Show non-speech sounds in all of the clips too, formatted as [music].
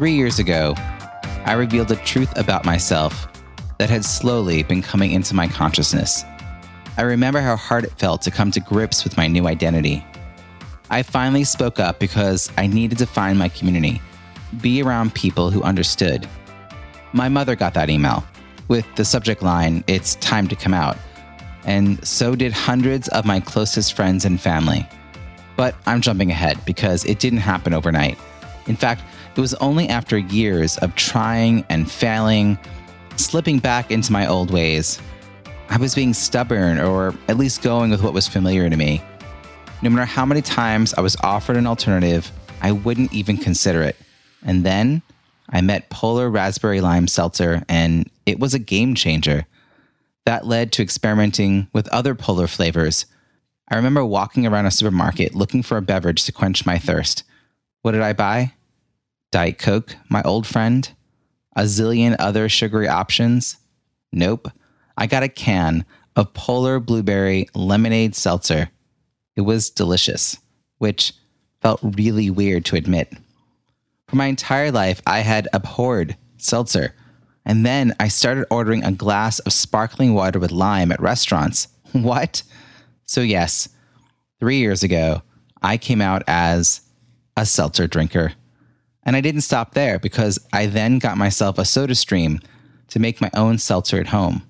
Three years ago, I revealed a truth about myself that had slowly been coming into my consciousness. I remember how hard it felt to come to grips with my new identity. I finally spoke up because I needed to find my community, be around people who understood. My mother got that email with the subject line, It's time to come out. And so did hundreds of my closest friends and family. But I'm jumping ahead because it didn't happen overnight. In fact, it was only after years of trying and failing, slipping back into my old ways. I was being stubborn, or at least going with what was familiar to me. No matter how many times I was offered an alternative, I wouldn't even consider it. And then I met Polar Raspberry Lime Seltzer, and it was a game changer. That led to experimenting with other polar flavors. I remember walking around a supermarket looking for a beverage to quench my thirst. What did I buy? Diet Coke, my old friend? A zillion other sugary options? Nope. I got a can of Polar Blueberry Lemonade Seltzer. It was delicious, which felt really weird to admit. For my entire life, I had abhorred seltzer. And then I started ordering a glass of sparkling water with lime at restaurants. [laughs] What? So, yes, three years ago, I came out as a seltzer drinker. And I didn't stop there because I then got myself a soda stream to make my own seltzer at home.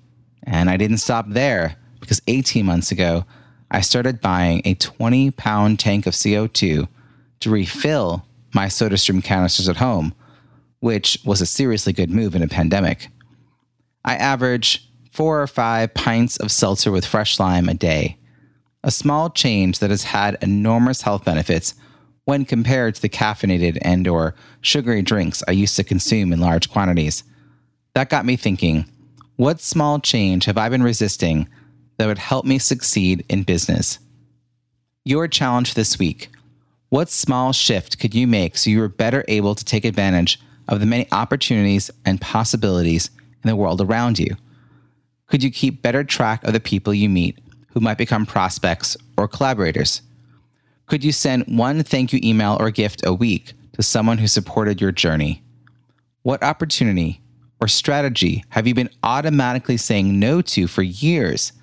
And I didn't stop there because 18 months ago, I started buying a 20 pound tank of CO2 to refill my soda stream canisters at home, which was a seriously good move in a pandemic. I average four or five pints of seltzer with fresh lime a day, a small change that has had enormous health benefits when compared to the caffeinated and or sugary drinks I used to consume in large quantities. That got me thinking, what small change have I been resisting that would help me succeed in business? Your challenge this week. What small shift could you make so you are better able to take advantage of the many opportunities and possibilities in the world around you? Could you keep better track of the people you meet who might become prospects or collaborators? Could you send one thank you email or gift a week to someone who supported your journey? What opportunity or strategy have you been automatically saying no to for years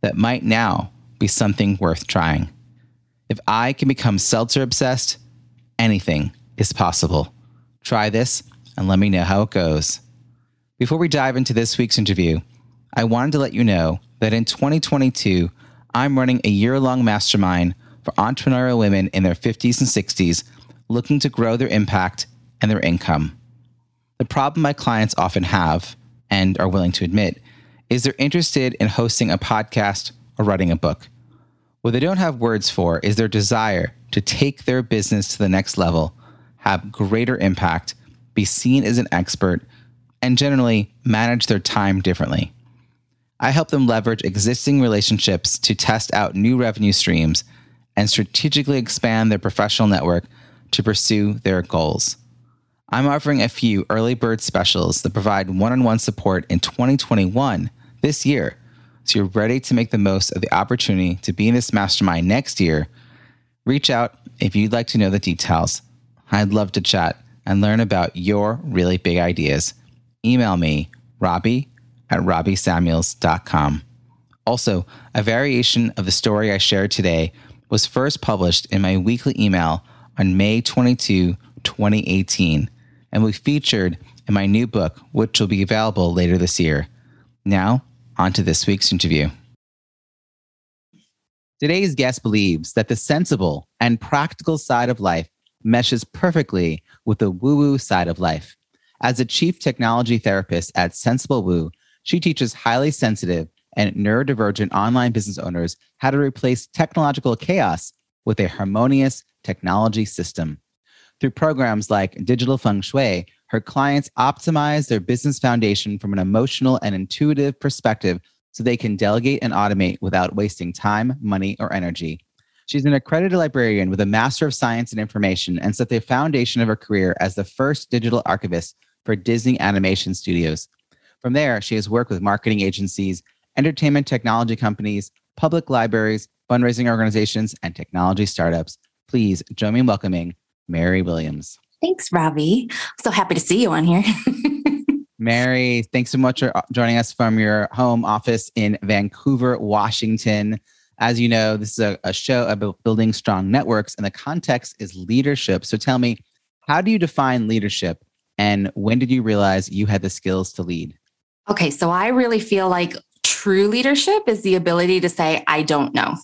that might now be something worth trying? If I can become seltzer obsessed, anything is possible. Try this and let me know how it goes. Before we dive into this week's interview, I wanted to let you know that in 2022, I'm running a year long mastermind for entrepreneurial women in their 50s and 60s looking to grow their impact and their income. The problem my clients often have, and are willing to admit, is they're interested in hosting a podcast or writing a book. What they don't have words for is their desire to take their business to the next level, have greater impact, be seen as an expert, and generally manage their time differently. I help them leverage existing relationships to test out new revenue streams and strategically expand their professional network to pursue their goals. I'm offering a few early bird specials that provide one on one support in 2021 this year. So you're ready to make the most of the opportunity to be in this mastermind next year. Reach out if you'd like to know the details. I'd love to chat and learn about your really big ideas. Email me, Robbie at robbiesamuels.com. Also, a variation of the story I shared today was first published in my weekly email on May 22, 2018, and will be featured in my new book, which will be available later this year. Now, on to this week's interview. Today's guest believes that the sensible and practical side of life meshes perfectly with the woo woo side of life. As a chief technology therapist at Sensible Woo, she teaches highly sensitive and neurodivergent online business owners how to replace technological chaos with a harmonious technology system. Through programs like Digital Feng Shui, her clients optimize their business foundation from an emotional and intuitive perspective so they can delegate and automate without wasting time, money, or energy. She's an accredited librarian with a Master of Science in Information and set the foundation of her career as the first digital archivist for Disney Animation Studios. From there, she has worked with marketing agencies, entertainment technology companies, public libraries, fundraising organizations, and technology startups. Please join me in welcoming Mary Williams. Thanks, Robbie. so happy to see you on here. [laughs] Mary, thanks so much for uh, joining us from your home office in Vancouver, Washington. As you know, this is a, a, show about building strong networks, and the context is leadership. So tell me, how do you define leadership, and when did you realize you had the skills to lead? Okay, so I really feel like true leadership is the ability to say, I don't know.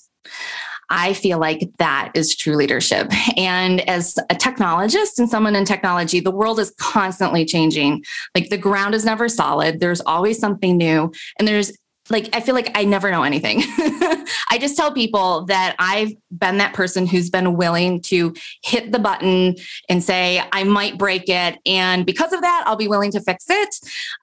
I feel like that is true leadership. And as a technologist and someone in technology, the world is constantly changing. Like the ground is never solid, there's always something new. And there's like I feel like I never know anything. [laughs] I just tell people that I've been that person who's been willing to hit the button and say I might break it, and because of that, I'll be willing to fix it.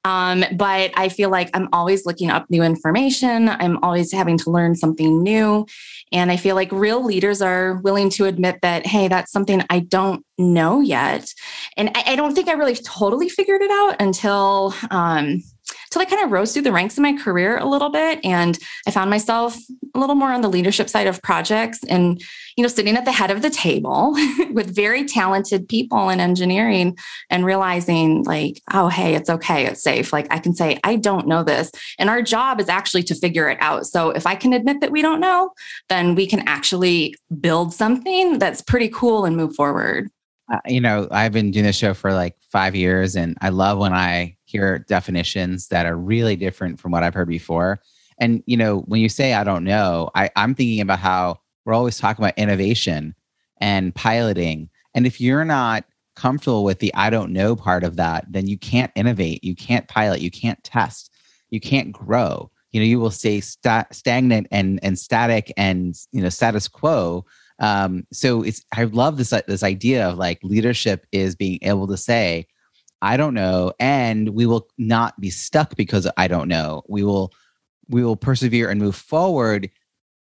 Um, but I feel like I'm always looking up new information. I'm always having to learn something new, and I feel like real leaders are willing to admit that hey, that's something I don't know yet, and I, I don't think I really totally figured it out until. Um, till I kind of rose through the ranks in my career a little bit. And I found myself a little more on the leadership side of projects and, you know, sitting at the head of the table [laughs] with very talented people in engineering and realizing, like, oh, hey, it's okay. It's safe. Like, I can say, I don't know this. And our job is actually to figure it out. So if I can admit that we don't know, then we can actually build something that's pretty cool and move forward. Uh, you know, I've been doing this show for like five years, and I love when I hear definitions that are really different from what I've heard before. And you know, when you say I don't know, I, I'm thinking about how we're always talking about innovation and piloting. And if you're not comfortable with the I don't know part of that, then you can't innovate, you can't pilot, you can't test, you can't grow. You know, you will stay st- stagnant and and static and you know status quo um, so it's I love this this idea of like leadership is being able to say, I don't know, and we will not be stuck because I don't know. We will we will persevere and move forward,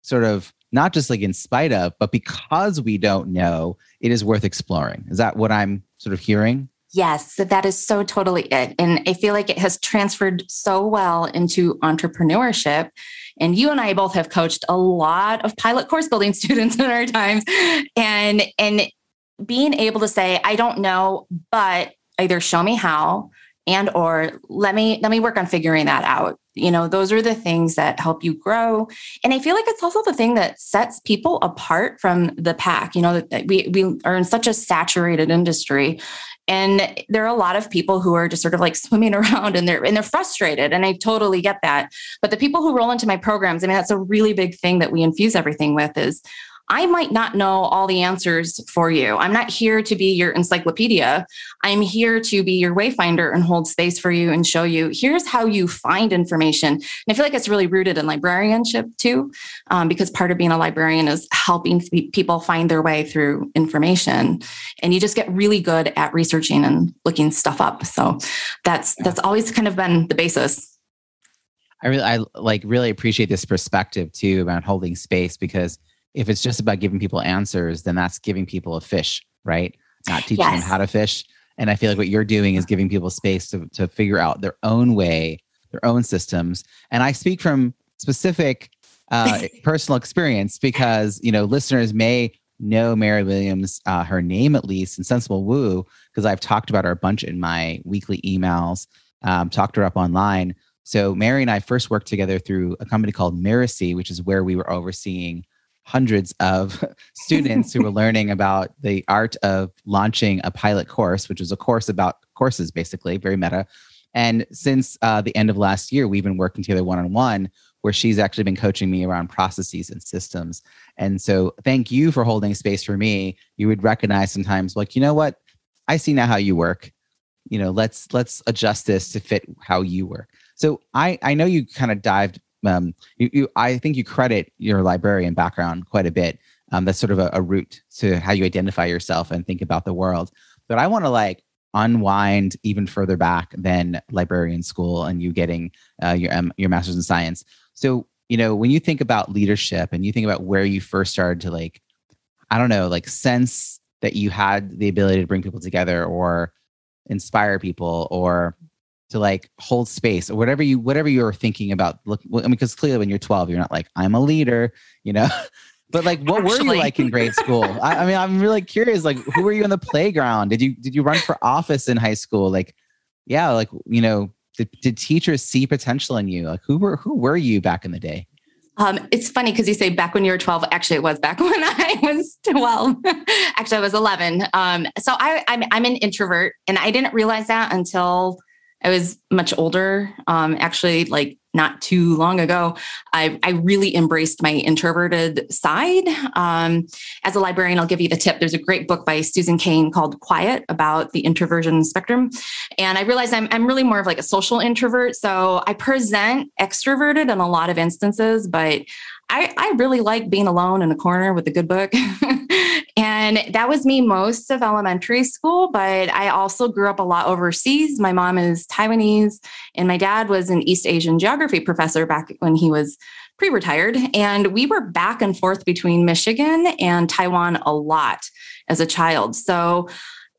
sort of not just like in spite of, but because we don't know, it is worth exploring. Is that what I'm sort of hearing? Yes, that is so totally it. And I feel like it has transferred so well into entrepreneurship. And you and I both have coached a lot of pilot course building [laughs] students in our times. And and being able to say, I don't know, but either show me how and or let me let me work on figuring that out. You know those are the things that help you grow. And i feel like it's also the thing that sets people apart from the pack you know we we are in such a saturated industry. And there are a lot of people who are just sort of like [laughs] swimming around and they're and they're frustrated and i totally get that. But the people who roll into my programs i mean that's a really big thing that we infuse everything with is I might not know all the answers for you. I'm not here to be your encyclopedia. I'm here to be your wayfinder and hold space for you and show you here's how you find information. And I feel like it's really rooted in librarianship too, um, because part of being a librarian is helping people find their way through information. And you just get really good at researching and looking stuff up. So that's that's always kind of been the basis. I really, I like really appreciate this perspective too about holding space because if it's just about giving people answers, then that's giving people a fish, right? Not teaching yes. them how to fish. And I feel like what you're doing is giving people space to, to figure out their own way, their own systems. And I speak from specific uh, [laughs] personal experience because, you know, listeners may know Mary Williams, uh, her name at least, and Sensible Woo, because I've talked about her a bunch in my weekly emails, um, talked her up online. So Mary and I first worked together through a company called Mirasee, which is where we were overseeing hundreds of [laughs] students who were [laughs] learning about the art of launching a pilot course, which was a course about courses, basically, very meta. And since uh, the end of last year, we've been working together one on one, where she's actually been coaching me around processes and systems. And so, thank you for holding space for me. You would recognize sometimes, like, you know what? I see now how you work. You know, let's let's adjust this to fit how you work. So I I know you kind of dived um, you, you, I think you credit your librarian background quite a bit. Um, that's sort of a, a route to how you identify yourself and think about the world. But I want to like unwind even further back than librarian school and you getting uh, your um, your master's in science. So you know when you think about leadership and you think about where you first started to like, I don't know, like sense that you had the ability to bring people together or inspire people or to like hold space or whatever you whatever you're thinking about look I mean because clearly when you're 12 you're not like I'm a leader you know [laughs] but like what Actually. were you like in grade school I, I, mean I'm really curious like who were you in the playground did you did you run for office in high school like yeah like you know did, did teachers see potential in you like who were who were you back in the day um, it's funny because you say back when you were 12. Actually, it was back [laughs] when I was 12. Actually, I was 11. Um, so I, I'm, I'm an introvert, and I didn't realize that until I was much older. Um, actually, like not too long ago, I, I really embraced my introverted side. Um, as a librarian, I'll give you the tip. There's a great book by Susan Cain called Quiet about the introversion spectrum. And I realized I'm, I'm really more of like a social introvert. So I present extroverted in a lot of instances, but I, I really like being alone in a corner with a good book. [laughs] and that was me most of elementary school, but I also grew up a lot overseas. My mom is Taiwanese, and my dad was an East Asian geography professor back when he was pre retired. And we were back and forth between Michigan and Taiwan a lot as a child. So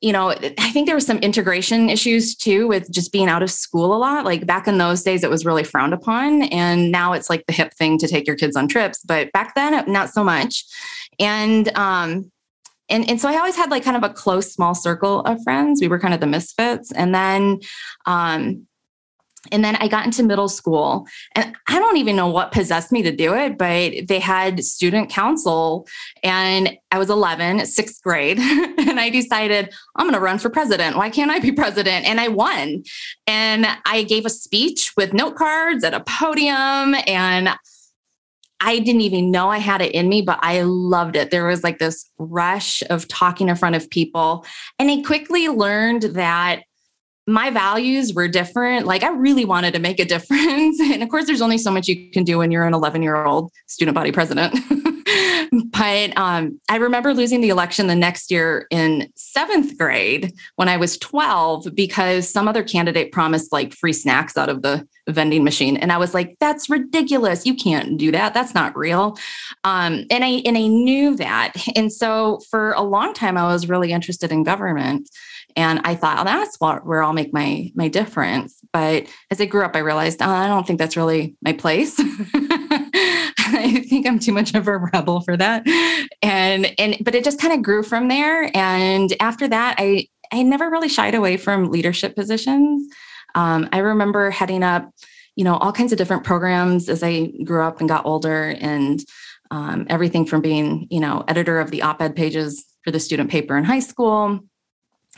you know, I think there was some integration issues too with just being out of school a lot. Like back in those days, it was really frowned upon. And now it's like the hip thing to take your kids on trips. But back then, not so much. And, um, and, and so I always had like kind of a close, small circle of friends. We were kind of the misfits. And then um, and then I got into middle school, and I don't even know what possessed me to do it, but they had student council, and I was 11, sixth grade, [laughs] and I decided I'm going to run for president. Why can't I be president? And I won. And I gave a speech with note cards at a podium, and I didn't even know I had it in me, but I loved it. There was like this rush of talking in front of people. And I quickly learned that my values were different. Like I really wanted to make a difference. [laughs] And of course, there's only so much you can do when you're an 11 year old student body president. [laughs] but um, I remember losing the election the next year in seventh grade when I was 12 because some other candidate promised like free snacks out of the vending machine. And I was like, that's ridiculous. You can't do that. That's not real. Um, and I and I knew that. And so for a long time, I was really interested in government. And I thought, oh, that's where I'll make my my difference. But as I grew up, I realized oh, I don't think that's really my place. [laughs] I think I'm too much of a rebel for that. And and but it just kind of grew from there. And after that, I I never really shied away from leadership positions. Um, I remember heading up, you know, all kinds of different programs as I grew up and got older, and um, everything from being, you know, editor of the op-ed pages for the student paper in high school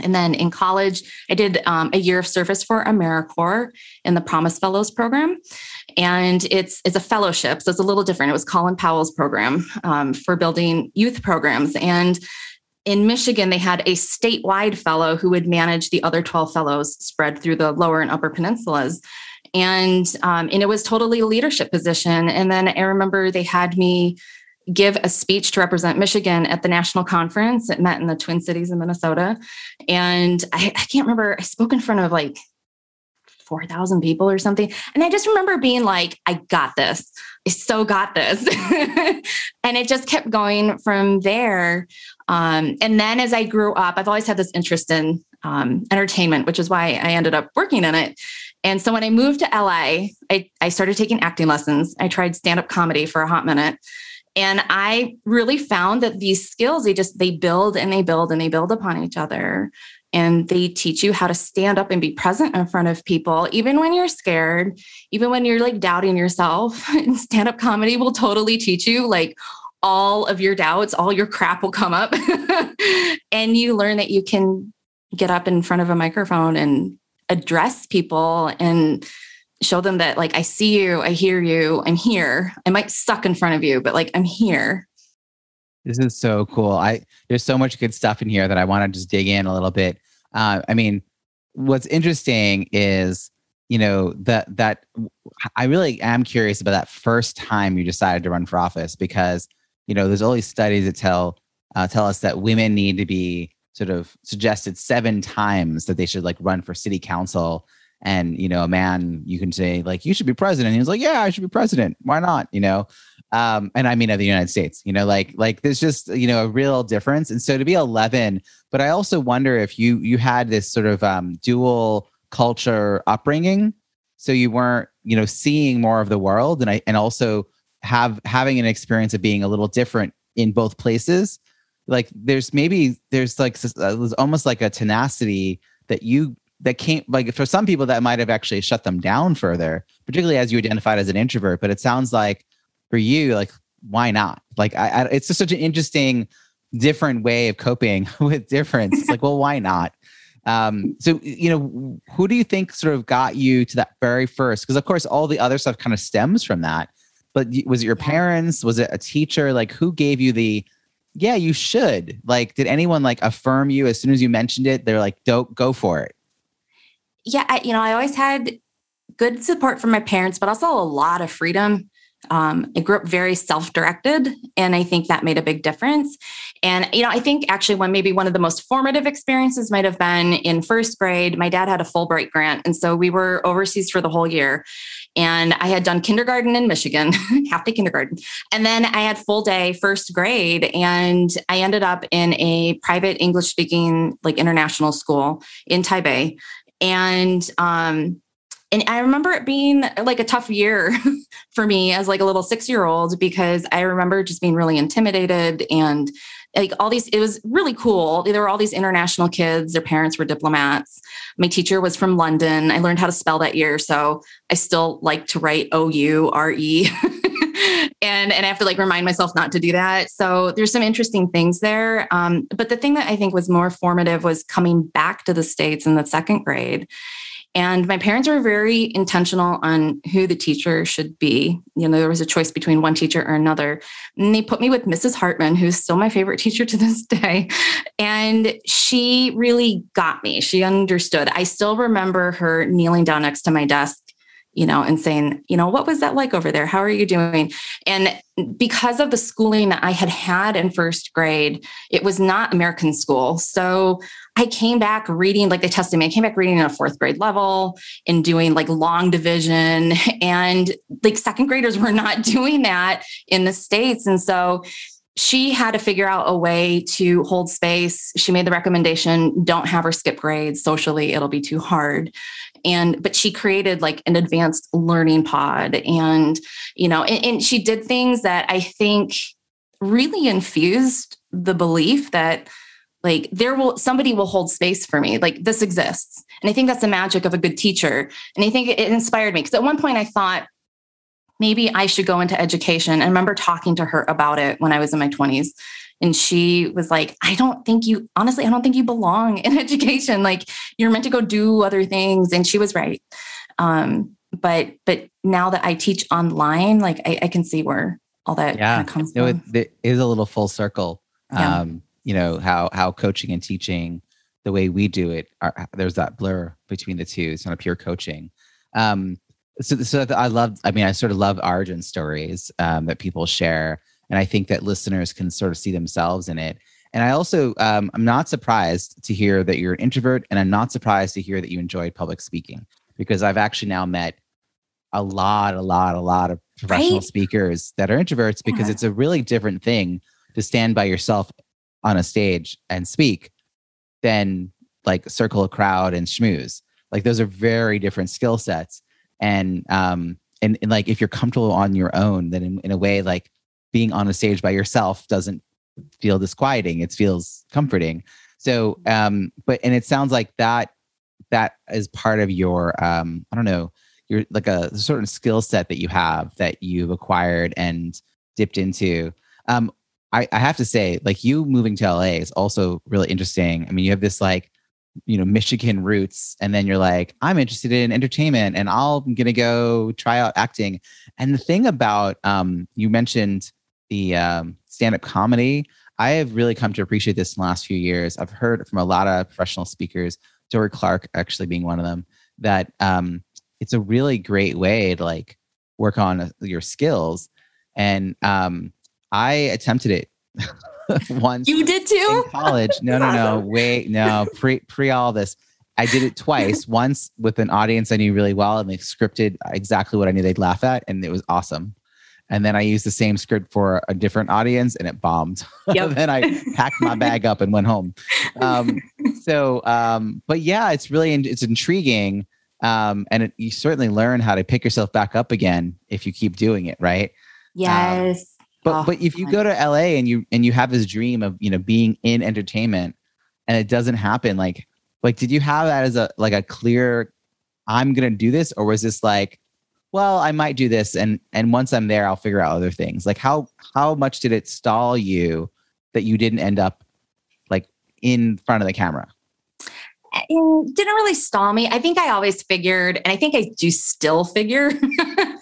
and then in college, I did um, a year of service for AmeriCorps in the Promise Fellows program. And it's, it's a fellowship, so it's a little different. It was Colin Powell's program um, for building youth programs. And in Michigan, they had a statewide fellow who would manage the other 12 fellows spread through the lower and upper peninsulas. And, um, and it was totally a leadership position. And then I remember they had me give a speech to represent Michigan at the national conference. It met in the Twin Cities in Minnesota. And I, I can't remember, I spoke in front of like 4,000 people or something. And I just remember being like, I got this. I so got this. [laughs] and it just kept going from there. Um, and then as I grew up, I've always had this interest in um, entertainment, which is why I ended up working in it. And so when I moved to LA, I, I started taking acting lessons. I tried stand up comedy for a hot minute and i really found that these skills they just they build and they build and they build upon each other. And they teach you how to stand up and be present in front of people even when you're scared even when you're like doubting yourself. [laughs] Stand up comedy will totally teach you like all of your doubts all your crap will come up. [laughs] And you learn that you can get up in front of a microphone and address people and show them that like I see you, I hear you, I'm here. I might suck in front of you, but like I'm here. This is so cool. I there's so much good stuff in here that I want to just dig in a little bit. Uh, I mean, what's interesting is you know that that I really am curious about that first time you decided to run for office because you know, there's all these studies that tell uh, tell us that women need to be sort of suggested seven times that they should like run for city council. And you know, a man, you can say like, "You should be president." He was like, "Yeah, I should be president. Why not?" You know, um, and I mean of the United States. You know, like like there's just you know a real difference. And so to be 11, but I also wonder if you you had this sort of um, dual culture upbringing, so you weren't you know seeing more of the world, and I and also have having an experience of being a little different in both places like there's maybe there's like uh, there's almost like a tenacity that you that came like for some people that might have actually shut them down further particularly as you identified as an introvert but it sounds like for you like why not? Like I, I it's just such an interesting different way of coping [laughs] with difference. It's like well why not? Um so you know who do you think sort of got you to that very first? Because of course all the other stuff kind of stems from that. But was it your parents? Was it a teacher? Like who gave you the yeah you should. Like did anyone like affirm you as soon as you mentioned it? They're like don't go for it yeah I, you know i always had good support from my parents but also a lot of freedom um, I grew up very self-directed, and I think that made a big difference. And you know, I think actually one maybe one of the most formative experiences might have been in first grade. My dad had a Fulbright grant, and so we were overseas for the whole year. And I had done kindergarten in Michigan, [laughs] half day kindergarten, and then I had full day first grade, and I ended up in a private English-speaking like international school in Taipei, and um, and I remember it being like a tough year [laughs] for me as like a little six year old because I remember just being really intimidated and like all these it was really cool. There were all these international kids. Their parents were diplomats. My teacher was from london. I learned how to spell that year so i still like to write o-u-r-e [laughs] and and i have to like remind myself not to do that. So there's some interesting things there. Um, but the thing that i think was more formative was coming back to the states in the second grade and my parents were very intentional on who the teacher should be. You know, there was a choice between one teacher or another. And they put me with Mrs. Hartman, who's still my favorite [laughs] teacher to this day. And she really got me. She understood. I still remember her kneeling down next to my desk you know, and saying, you know, what was that like over there? How are you doing? And because of the schooling that I had had in first grade, it was not American school. So I came back reading, like they tested me, I came back reading at a fourth grade level and doing like long division. [laughs] And like second graders were not [laughs] doing that in the States. And so she had to figure out a way to hold space. She made the recommendation don't have her skip grades socially, it'll be too hard and but she created like an advanced learning pod and you know and, and she did things that i think really infused the belief that like there will somebody will hold space for me like this exists. And i think that's the magic of a good teacher. And i think it, it inspired me because at one point i thought maybe i should go into education. I remember talking to her about it when i was in my 20s and she was like i don't think you honestly i don't think you belong in [laughs] education. Like you're meant to go do other things. And she was right. Um, but but now that i teach online like i, I can see where all that yeah. comes no, from. it, it is a little full circle. Yeah. um you know how how coaching and teaching the way we do it are, there's that blur between the two. It's not a pure coaching. Um so so i love i mean i sort of love origin stories um, that people share and I think that listeners can sort of see themselves in it. And I also, um, I'm not surprised to hear that you're an introvert, and I'm not surprised to hear that you enjoy public speaking because I've actually now met a lot, a lot, a lot of professional right? speakers that are introverts because yeah. it's a really different thing to stand by yourself on a stage and speak than like circle a crowd and schmooze. Like those are very different skill sets. And um and, and like if you're comfortable on your own, then in, in a way like being on a stage by yourself doesn't feel disquieting it feels comforting. So mm-hmm. um but and it sounds like that that is part of your um i don't know you're like a certain skill set that you have that you've acquired and dipped into. Um I, I have to say like you moving to la is also really interesting. I mean you have this like you know michigan roots and then you're like i'm interested in entertainment and i'm gonna go try out acting. And the thing about um you mentioned the um, stand-up comedy i have really come to appreciate this in the last few years i've heard from a lot of professional speakers Dorie Clark actually being one of them that um, it's a really great way to like work on uh, your skills and um, I attempted it [laughs] once. You did too? In college. No, no, no. [laughs] Wait, no. Pre pre all this. I did it twice. Once with an audience I knew really well, and they scripted exactly what I knew they'd laugh at, and it was awesome. And then I used the same script for a different audience, and it bombed. [laughs] Yep. then I packed my bag up and went home. Um, [laughs] so, um, but yeah, it's really it's intriguing, um, and it, you certainly learn how to pick yourself back up again if you keep doing it, right? Yes. But Oh, but if you go to LA and you and you have this dream of you know being in entertainment and it doesn't happen, like like did you have that as a like a clear I'm gonna do this, or was this like, well, I might do this and and once I'm there, I'll figure out other things. Like how how much did it stall you that you didn't end up like in front of the camera? it didn't really stall me. I think I always figured, and I think I do still figure, [laughs]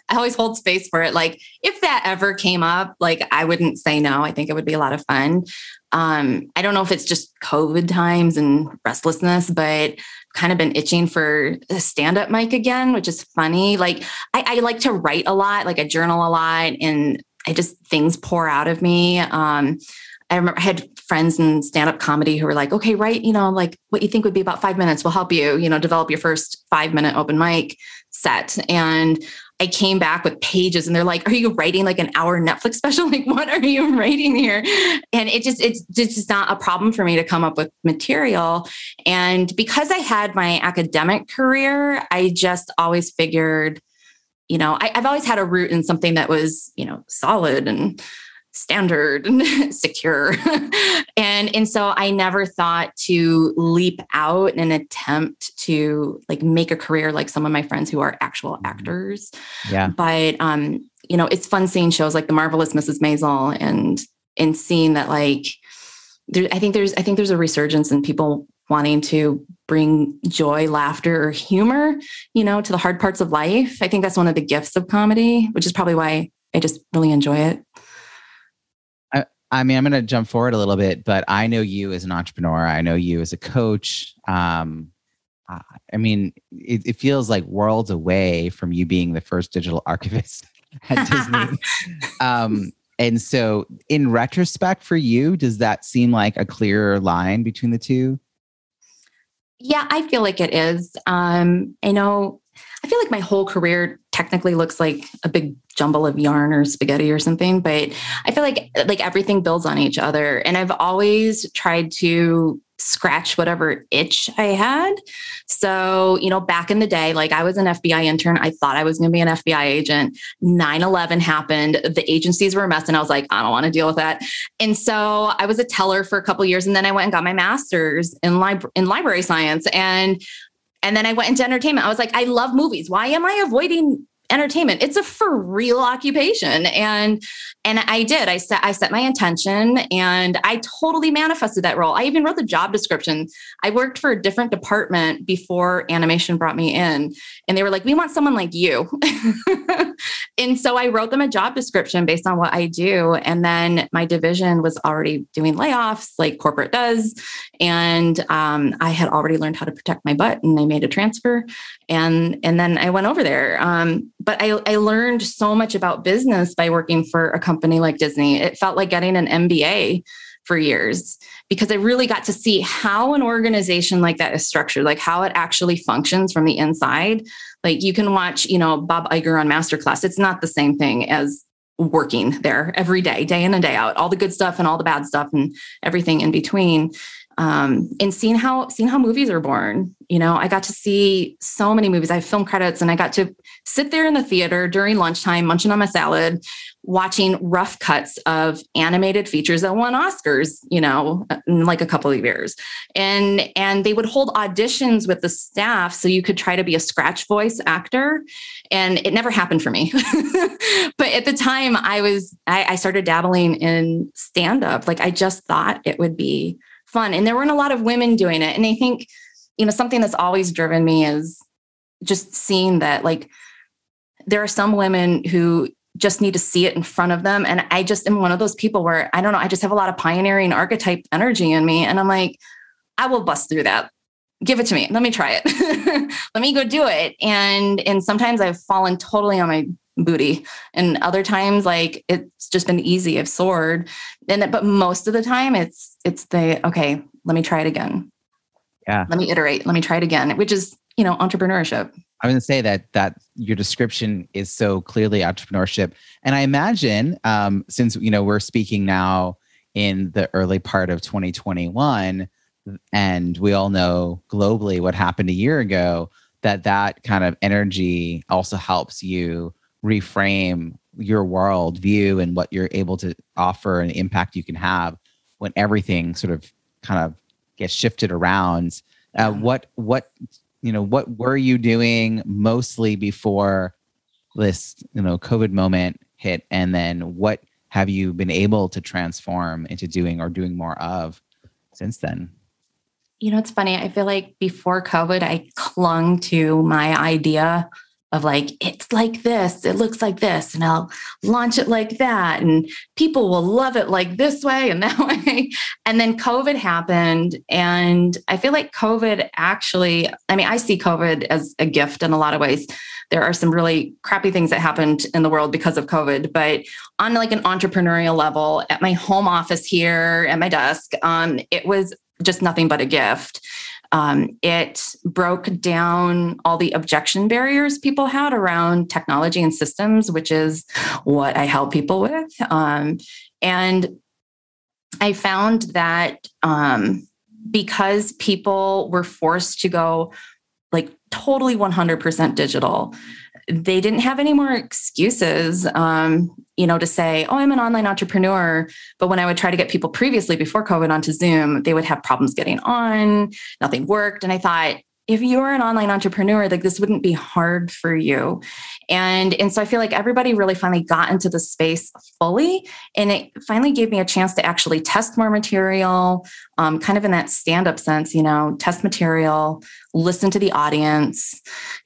I always hold space for it. Like if that ever came up, like I wouldn't say no. I think it would be a lot of fun. Um, I don't know if it's just COVID times and restlessness, but kind of been itching for a stand-up mic again, which is funny. Like I, I like to write a lot, like I journal a lot, and I just things pour out of me. Um, I remember I had friends in stand-up comedy who were like, okay, write, you know, like what you think would be about five minutes. We'll help you, you know, develop your first five minute open mic set. And I came back with pages and they're like, are you writing like an hour Netflix special? [laughs] Like, what are you writing here? And it just, it's just not a problem for me to come up with material. And because I had my academic career, I just always figured, you know, I, I've always had a root in something that was, you know, solid and standard and [laughs] secure. and and so I never thought to leap out and attempt to like make a career like some of my friends who are actual actors. Yeah. But um, you know, it's fun seeing shows like The Marvelous Mrs. Maisel and and seeing that like there I think there's I think there's a resurgence in people wanting to bring joy, laughter, or humor, you know, to the hard parts of life. I think that's one of the gifts of comedy, which is probably why I just really enjoy it. I mean, I'm going to jump forward a little bit, but I know you as an entrepreneur. I know you as a coach. Um, I mean, it, it feels like worlds away from you being the first digital [laughs] archivist at Disney. [laughs] um, and so, in retrospect, for you, does that seem like a clearer line between the two? Yeah, I feel like it is. Um, I know, I feel like my whole career technically looks like a big jumble of yarn or spaghetti or something, but I feel like like everything builds on each other. And I've always tried to scratch whatever itch I had. So, you know, back in the day, like I was an FBI intern. I thought I was going to be an FBI agent. 9 11 happened. The agencies were a mess. And I was like, I don't want to deal with that. And so I was a teller for a couple years. And then I went and got my master's in, lib- in library science. And and then I went into entertainment. I was like, I love movies. Why am I avoiding entertainment? It's a for real occupation. And and I did. I set I set my intention and I totally manifested that role. I even wrote the job description. I worked for a different department before animation brought me in. And they were like, we want someone like you. [laughs] and so I wrote them a job description based on what I do. And then my division was already doing layoffs like corporate does. And um, I had already learned how to protect my butt and I made a transfer. And, and then I went over there. Um, but I, I learned so much about business by working for a company like Disney. It felt like getting an MBA for years because I really got to see how an organization like that is structured, like how it actually functions from the inside. Like you can watch, you know, Bob Iger on Masterclass. It's not the same thing as working there every day, day in and day out, all the good stuff and all the bad stuff and everything in between. Um, and seeing how seeing how movies are born. You know, I got to see so many movies. I have film credits, and I got to sit there in the theater during lunchtime, munching on my salad, watching rough cuts of animated features that won Oscars. You know, in like a couple of years, and and they would hold auditions with the staff so you could try to be a scratch voice actor, and it never happened for me. [laughs] but at the time, I was I, I started dabbling in stand up. Like I just thought it would be fun. And there weren't a lot of women doing it. And I think, you know, something that's always driven me is just seeing that like there are some women who just need to see it in front of them. And I just am one of those people where I don't know, I just have a lot of pioneering archetype energy in me. And I'm like, I will bust through that. Give it to me. Let me try it. [laughs] Let me go do it. And and sometimes I've fallen totally on my booty. And other times, like it's just been easy. I've soared. And but most of the time it's it's the okay, let me try it again. Yeah. Let me iterate. Let me try it again, which is, you know, entrepreneurship. I was going to say that that your description is so clearly entrepreneurship, and I imagine um, since you know we're speaking now in the early part of 2021, and we all know globally what happened a year ago, that that kind of energy also helps you reframe your world view and what you're able to offer and impact you can have when everything sort of kind of gets shifted around. Uh, what what you know what were you doing mostly before this you know COVID moment hit, and then what have you been able to transform into doing or doing more of since then? You know, it's funny. I feel like before COVID, I clung to my idea of like, it's like this, it looks like this, and I'll launch it like that. And people will love it like this way and [laughs] that way. And then COVID happened. And I feel like COVID actually, I mean, I see COVID as a gift in a lot of ways. There are some really crappy things that happened in the world because of COVID, but on like an entrepreneurial level, at my home office here at my desk, um, it was just nothing but a gift. Um, it broke down all the objection barriers people had around technology and systems, which is what I help people with. Um, and I found that um, because people were forced to go like totally 100% digital, they didn't have any more excuses, um, you know, to say, oh, I'm an online entrepreneur. But when I would try to get people previously before COVID onto Zoom, they would have problems getting on, nothing worked. And I thought, if you're an online entrepreneur, like this wouldn't be hard for you. And, and so I feel like everybody really finally got into the space fully. And it finally gave me a chance to actually test more material, um, kind of in that stand up sense, you know, test material, listen to the audience.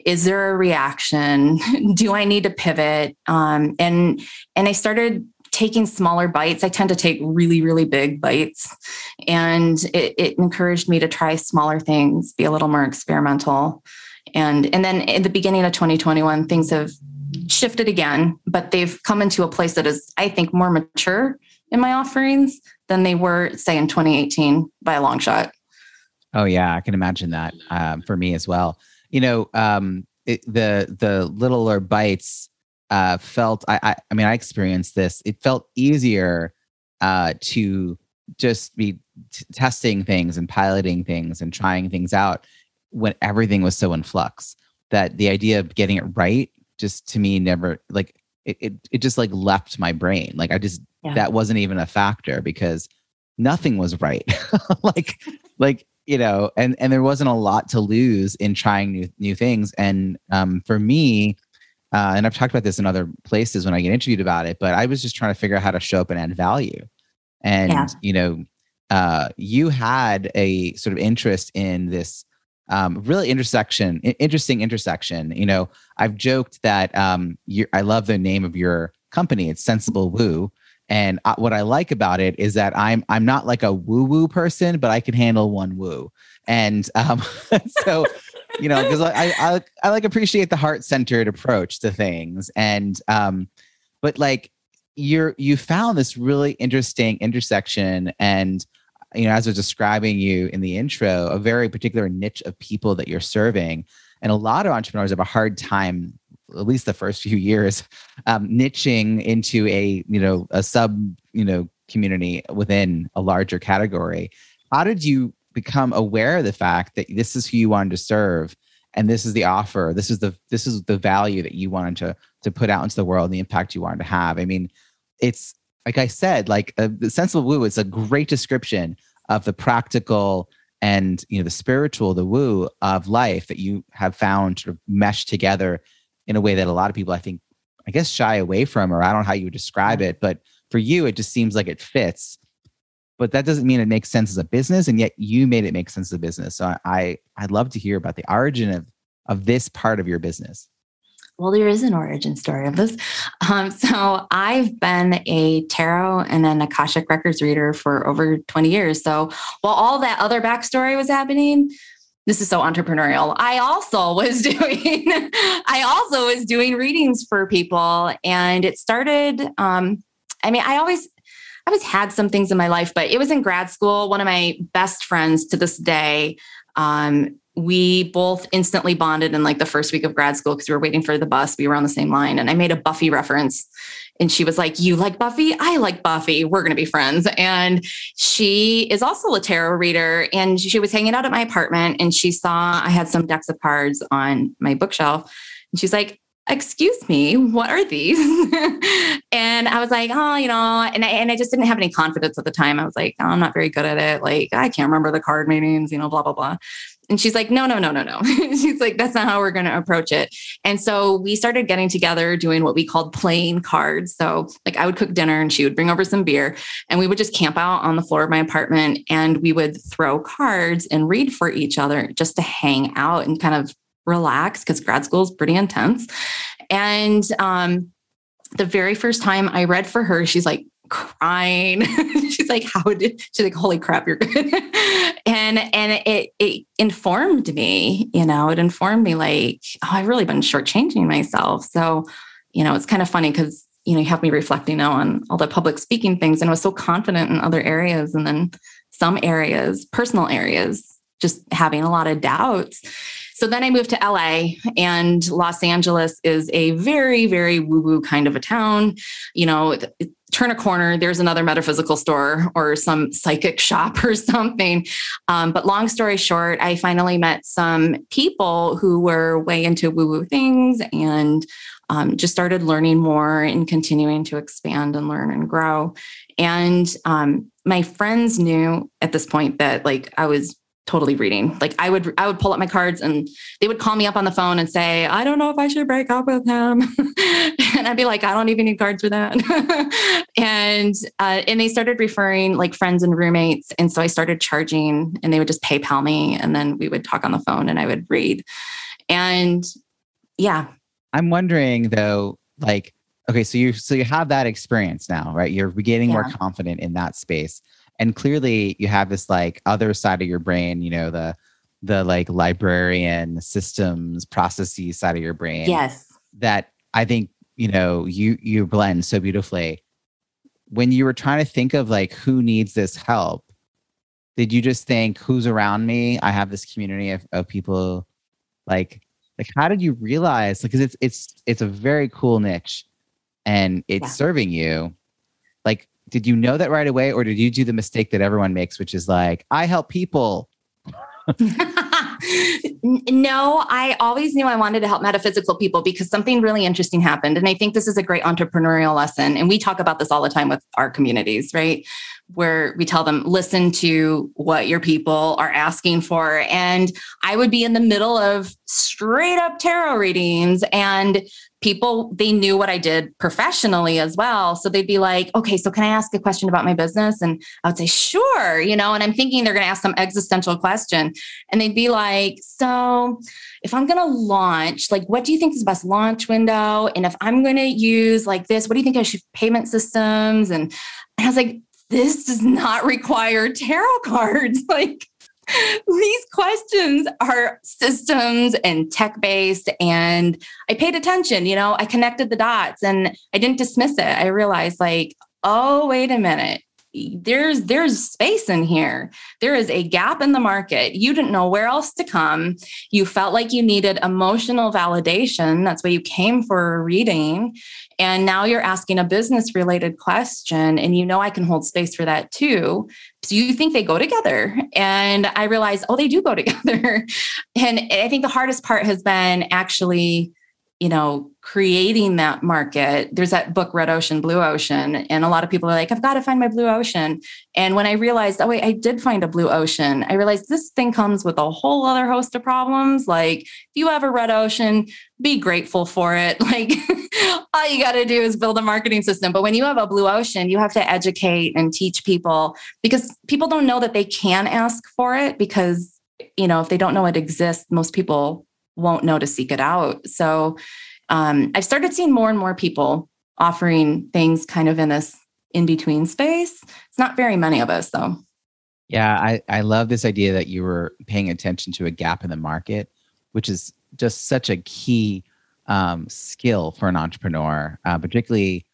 Is there a reaction? [laughs] Do I need to pivot? Um, and, and I started taking smaller bites. I tend to take really, really big bites. And it, it, encouraged me to try smaller things, be a little more experimental. And, and then in the beginning of 2021, things have shifted again, but they've come into a place that is, I think, more mature in my offerings than they were, say, in 2018 by a long shot. Oh yeah, I can imagine that um, for me as well. You know, um, it, the the littler bites uh, felt I, I, I mean I experienced this. It felt easier uh, to just be t- testing things and piloting things and trying things out when everything was so in flux. That the idea of getting it right just to me never like it it, it just like left my brain. Like I just yeah. that wasn't even a factor because nothing was right. [laughs] like like you know and and there wasn't a lot to lose in trying new new things and um for me uh, and I've talked about this in other places when I get interviewed about it, but I was just trying to figure out how to show up and add value. And, yeah. you know, uh, you had a sort of interest in this um, really intersection, interesting intersection. You know, I've joked that um, I love the name of your company. It's Sensible Woo. And uh, what I like about it is that I'm I'm not like a woo woo person, but I can handle one woo. And um, [laughs] so you know, because I, I I like appreciate the heart centered approach to things, and um, but like you're you found this really interesting intersection, and you know, as I was describing you in the intro, a very particular niche of people that you're serving, and a lot of entrepreneurs have a hard time at least the first few years um, niching into a you know a sub you know community within a larger category. How did you become aware of the fact that this is who you wanted to serve and this is the offer this is the this is the value that you wanted to to put out into the world and the impact you wanted to have. I mean it's like i said like uh, the sensible woo is a great description of the practical and you know the spiritual the woo of life that you have found sort of meshed together in a way that a lot of people i think i guess shy away from or i don't know how you would describe it but for you it just seems like it fits but that doesn't mean it makes sense as a business and yet you made it make sense as a business so i i'd love to hear about the origin of of this part of your business well, there is an origin story of this. Um, so I've been a tarot and an Akashic Records reader for over 20 years. So while all that other backstory was happening, this is so entrepreneurial. I also [laughs] was doing, I also was doing readings for people, and it started. Um, I mean, I always, always had some things in my life, but it was in grad school. One of my best friends to this day, um, we both instantly bonded in like the first week of grad school because we were waiting for the bus. We were on the same line, and I made a Buffy reference and she was like, You like Buffy? I like Buffy. We're going to be friends. And she is also a tarot reader. And she was hanging out at my apartment and she saw I had some decks of cards on my bookshelf. And she's like, excuse me, what are these? [laughs] and I was like, oh, you know, and I, and I just didn't have any confidence at the time. I was like, oh, I'm not very good at it. Like, I can't remember the card meanings, you know, blah, blah, blah. And she's like, no, no, no, no, no. [laughs] she's like, that's not how we're going to approach it. And so we started getting together doing what we called playing cards. So, like, I would cook dinner and she would bring over some beer and we would just camp out on the floor of my apartment and we would throw cards and read for each other just to hang out and kind of relax because grad school is pretty intense. And um, the very first time I read for her, she's like, crying. [laughs] she's like, how did she's like, holy crap, you're good. [laughs] and and it it informed me, you know, it informed me like, oh, I've really been shortchanging myself. So, you know, it's kind of funny because you know, you have me reflecting now on all the public speaking things and I was so confident in other areas and then some areas, personal areas, just having a lot of doubts. So then I moved to LA, and Los Angeles is a very, very woo woo kind of a town. You know, turn a corner, there's another metaphysical store or some psychic [laughs] shop or something. Um, but long story short, I finally met some people who were way into woo woo things and um, just started learning more and continuing to expand and learn and grow. And um, my friends knew at this point that like I was totally reading. Like I would I would pull up my cards and they would call me up on the phone and say, "I don't know if I should break up with him." [laughs] and I'd be like, "I don't even need cards for that." [laughs] and uh, and they started referring like friends and roommates, and so I started charging, and they would just PayPal me, and then we would talk on the phone, and I would read. And yeah, I'm wondering though, like, okay, so you so you have that experience now, right? You're getting yeah. more confident in that space and clearly you have this like other side of your brain you know the the like librarian systems processes side of your brain yes. that i think you know you you blend so beautifully. When you were trying to think of like who needs this help did you just think who's around me? I have this community of, of people like like how did you realize because it's it's it's a very cool niche and it's yeah. serving you. Like did you know that right away or did you do the mistake that everyone makes which is like i help people [laughs] no, I always knew I wanted to help metaphysical people because something really interesting happened. And I think this is a great entrepreneurial lesson. And we talk about this all the time with our communities, right? Where we tell them, listen to what your people are asking for. And I would be in the middle of straight up tarot readings and people they knew what I did professionally as well. So they'd be like, okay, so can I ask a question about my business? And I would say, sure, you know, and I'm thinking they're going to ask some existential question. And they'd be like, so if I'm going to launch, like, what do you think is the best launch window? And if I'm going to use like this, what do you think I should payment systems? And, and I was like, this does not require tarot [laughs] cards. Like, these questions are systems and tech based and i paid attention you know i connected the dots and i didn't dismiss it i realized like oh wait a minute there's there's space in here. There is a gap in the market. You didn't know where else to come. You felt like you needed emotional validation. That's why you came for a reading. And now you're asking a business related question and you know i can hold space for that too. So you think they go together. And i realized oh they do go [laughs] together. And i think the hardest part has been actually you know, creating that market. There's that book, Red Ocean, Blue Ocean. And a lot of people are like, I've got to find my blue ocean. And when I realized, oh, wait, I did find a blue ocean, I realized this thing comes with a whole other host of problems. Like, if you have a red ocean, be grateful for it. [laughs] Like, all you got to do is build a marketing system. But when you have a blue ocean, you have to educate and teach people because people don't know that they can ask for it because, you know, if they don't know it exists, most people won't know to seek it out. So um, I've started seeing more and more people offering things kind of in this in between space. It's not very many of us though. Yeah, I, I love this idea that you were paying attention to a gap in the market, which is just such a key um, skill for an entrepreneur, uh, particularly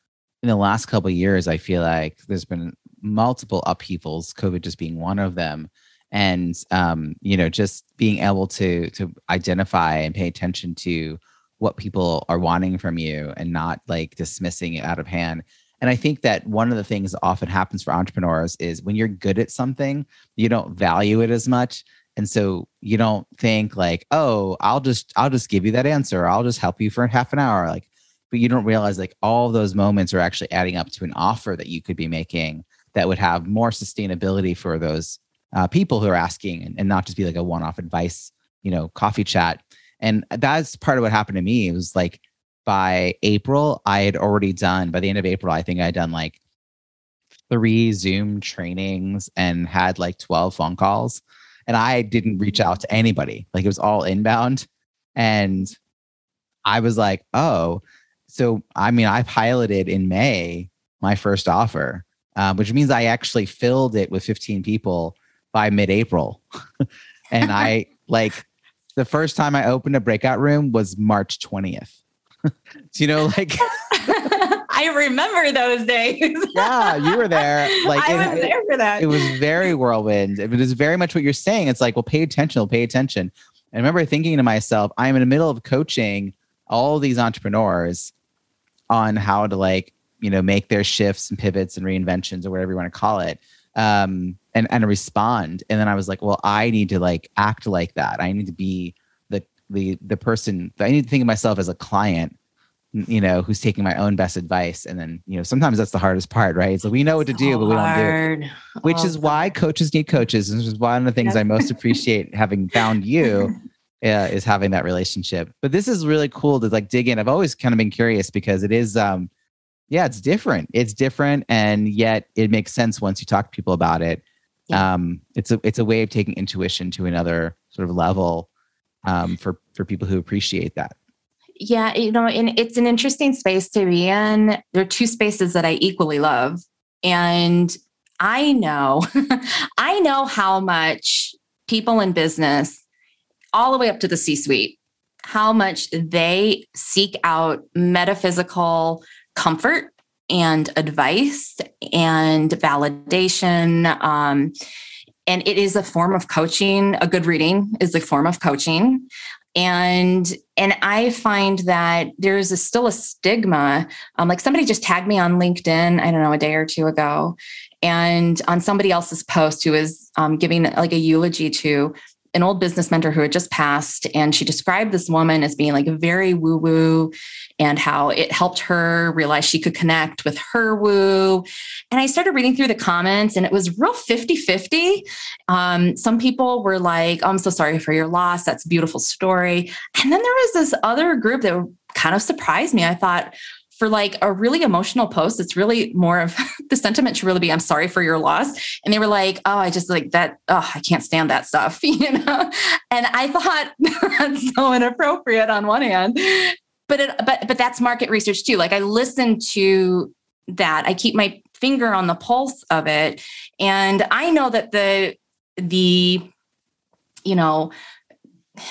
in the last couple years. I feel like there's been multiple upheavals, COVID just being one of them, and um, you know, just being able to to identify and pay attention to what people are wanting from you and not like dismissing it out of hand and I think that one of the things that often happens for entrepreneurs is when you're good at something, you don't value it as much. And so you don't think like, oh, I'll just I'll just give you that answer. I'll just help you for half an hour. Like, but you don't realize like all those moments are actually adding up to an offer that you could be making that would have more sustainability for those uh, people who are asking and, and not just be like a one-off advice, you know, coffee chat. And that's part of what happened to me. It was like by April, I had already done, by the end of April, I think I had done like three Zoom trainings and had like 12 phone calls. And I didn't reach out to anybody. Like it was all inbound. And I was like, oh, so I mean, I piloted in May my first offer, uh, which means I actually filled it with 15 people by mid April. [laughs] and I like the first time I opened a breakout room was March 20th. [laughs] you know, like [laughs] I remember those days. yeah, you were there. Like I was there for that. It was very whirlwind. It was very much what you're saying. It's like, well, pay attention. Pay attention. I remember thinking to myself, I'm in the middle of coaching all these entrepreneurs on how to like, you know, make their shifts and pivots and reinventions or whatever you want to call it. Um, and and respond. And then I was like, well, I need to like act like that. I need to be the the the person I need to think of myself as a client, you know, who's taking my own best advice. And then, you know, sometimes that's the hardest part, right? So we know what to do, but we don't do it. Which oh, is why coaches need coaches. And this is one of the things I most [laughs] appreciate having found you. Uh, is having that relationship but this is really cool to like dig in i've always kind of been curious because it is um yeah it's different it's different and yet it makes sense once you talk to people about it yeah. um it's a it's a way of taking intuition to another sort of level um, for for people who appreciate that yeah you know and it's an interesting space to be in there are two spaces that i equally love and i know [laughs] i know how much people in business all the way up to the c suite how much they seek out metaphysical comfort and advice and validation um, and it is a form of coaching. A good reading is a form of coaching. And and i find that there's still a stigma um, like somebody just tagged me on linkedin i don't know a day or two ago and on somebody else's post who was um, giving like a eulogy to an old business mentor who had just passed and she described this woman as being like very woo woo and how it helped her realize she could connect with her woo. And i started reading through the comments and it was real 50 50 um, some people were like oh, i'm so sorry for your loss. That's a beautiful story. And then there was this other group that kind of surprised me. I thought for like a really emotional post, it's really more of [laughs] the sentiment should really be, I'm sorry for your loss. And they were like, oh, I just like that. Oh, I can't stand that stuff, [laughs] you know? And I thought [laughs] that's so inappropriate on one hand. But it, but but that's market research too. Like I listen to that. I keep my finger on the pulse of it. And I know that the the you know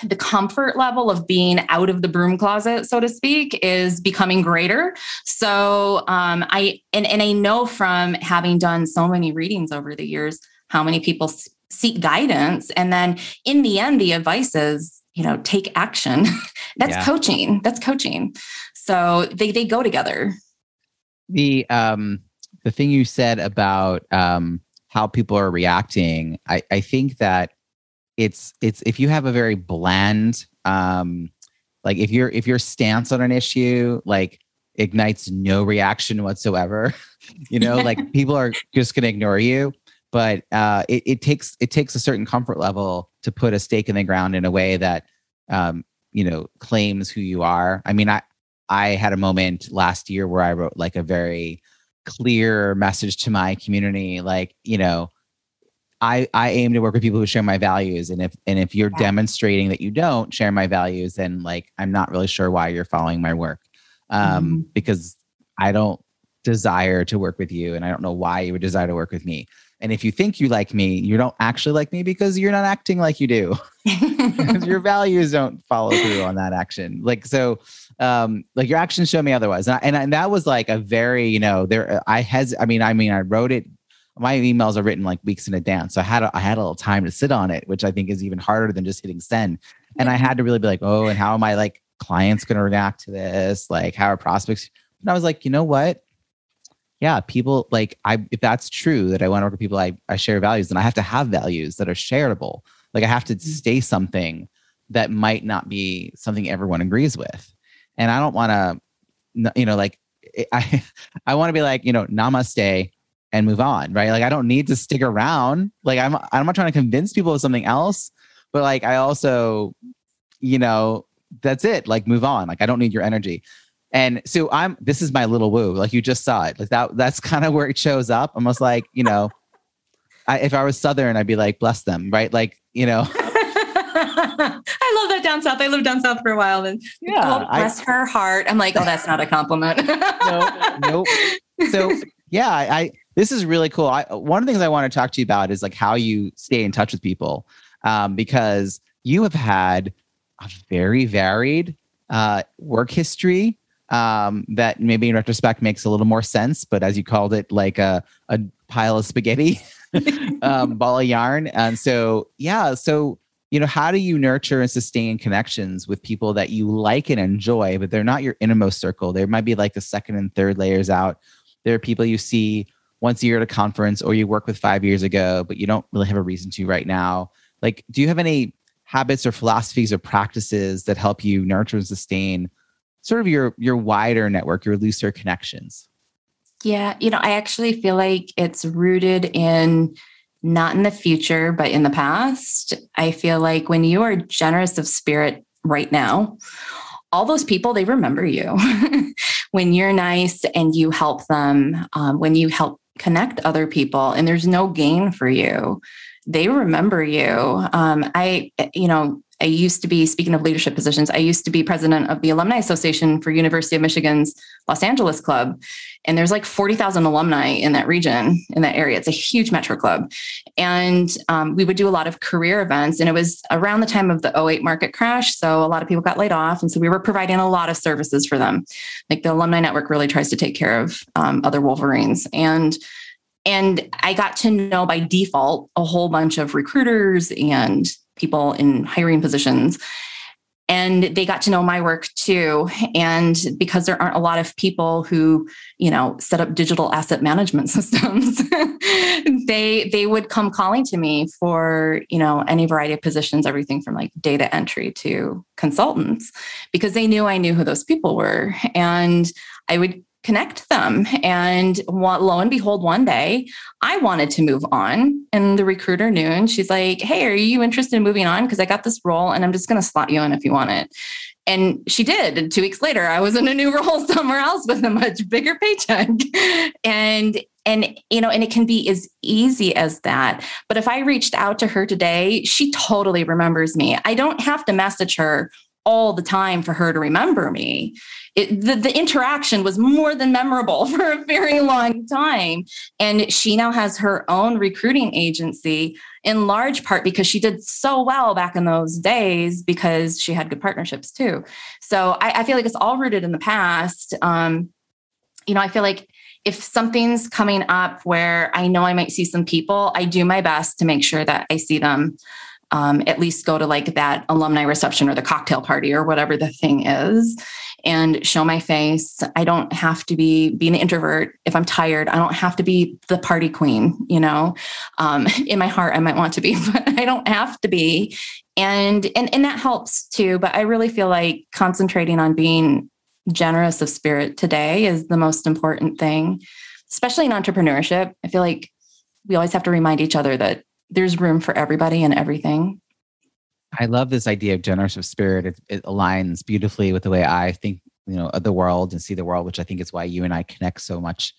the comfort level of being out of the broom closet, so to speak, is becoming greater. So um, I and and I know from having done so many readings over the years how many people seek guidance, and then in the end, the advice is you know take action. [laughs] That's yeah. coaching. That's coaching. So they they go together. The um the thing you said about um how people are reacting, I I think that it's it's if you have a very bland um like if your if your stance on an issue like ignites no reaction whatsoever [laughs] you know like [laughs] people are just going to ignore you. But uh it, it takes it takes a certain comfort level to put a stake in the ground in a way that um you know claims who you are. I mean i i had a moment last year where i wrote like a very clear message to my community like you know I, I aim to work with people who share my values. And if and if you're yeah. demonstrating that you don't share my values, then like I'm not really sure why you're following my work. Um, mm because I don't desire to work with you and I don't know why you would desire to work with me. And if you think you like me, you don't actually like me because you're not acting like you do. [laughs] your [laughs] values don't follow through on that action. Like so, um, like your actions show me otherwise. And, I, and, I, and that was like a very, you know, there. I has. I mean, I mean, I wrote it. My emails are written like weeks in advance, so I had a, I had a little time to sit on it, which I think is even harder than just hitting send. And I had to really be like, oh, and how am I like clients going to react to this? Like, how are prospects? And I was like, you know what? yeah, people like I if that's true that I want to work with people I, I share values, then I have to have values that are shareable. Like I have to mm-hmm. stay something that might not be something everyone agrees with. And I don't want to, you know, like I [laughs] I want to be like, you know, namaste and move on, right? Like I don't need to stick around. Like I'm I'm not trying to convince people of something else, but like I also, you know, that's it. Like move on. Like I don't need your energy. And so I'm this is my little woo, like you just saw it. Like that that's [laughs] kind of where it shows up. Almost like, you know, I, if I was Southern, I'd be like, bless them, right? Like, you know. [laughs] I love that down south. I lived down south for a while and yeah, bless her heart. I'm like, oh, that's not a compliment. no, nope. [laughs] So yeah, I, I, this is really cool. I, one of the things I want to talk to you about is like how you stay in touch with people, um, because you have had a very varied uh, work history um, that maybe in retrospect makes a little more sense. But as you called it, like a, a pile of spaghetti, [laughs] um, [laughs] ball of yarn. And so, yeah. So, you know, how do you nurture and sustain connections with people that you like and enjoy, but they're not your innermost circle? There might be like the second and third layers out. There are people you see once a year at a conference or you work with five years ago, but you don't really have a reason to right now. Like, do you have any habits or philosophies or practices that help you nurture and sustain sort of your your wider network, your looser connections? Yeah, you know, I actually feel like it's rooted in not in the future, but in the past. I feel like when you are generous of spirit right now, all those people, they remember you. [laughs] when you're nice and you help them, um, when you help connect other people, and there's no gain for you, they remember you. Um, I, you know, I used to be, speaking of leadership positions, I used to be president of the Alumni Association for University of Michigan's Los Angeles Club. And there's like 40,000 alumni in that region, in that area. It's a huge metro club. And um, we would do a lot of career events. And it was around the time of the 08 market crash. So a lot of people got laid off. And so we were providing a lot of services for them. Like the Alumni Network really tries to take care of um, other Wolverines. And and I got to know by default a whole bunch of recruiters and people in hiring positions. And they got to know my work too. And because there aren't a lot of people who you know set up digital asset management [laughs] systems they they would come calling to me for you know any variety of positions everything from like data entry to consultants because they knew i knew who those people were. And i would connect them. And lo and behold, one day I wanted to move on. And the recruiter knew, and she's like, Hey, are you interested in moving on? Because I got this role and I'm just going to slot you in if you want it. And she did. And two weeks later, I was in a new [laughs] role somewhere else with a much bigger paycheck. [laughs] and and you know and it can be as easy as that but if i reached out to her today she totally remembers me i don't have to message her all the time for her to remember me. It, the, the interaction was more than memorable [laughs] for a very long time. And she now has her own recruiting agency in large part because she did so well back in those days because she had good partnerships too. So I, I feel like it's all rooted in the past. Um, you know, I feel like if something's coming up where I know I might see some people, I do my best to make sure that I see them um, at least go to like that alumni reception or the cocktail party or whatever the thing is and show my face. I don't have to be being an introvert. If I'm tired, I don't have to be the party queen, you know. Um, [laughs] in my heart, I might want to be, [laughs] but I don't have to be. And and and that helps too. But I really feel like concentrating on being generous of spirit today is the most important thing, especially in entrepreneurship. I feel like we always have to remind each other that there's room for everybody and everything. I love this idea of generous of spirit. It, it, aligns beautifully with the way I think, you know, of the world and see the world, which I think is why you and I connect so much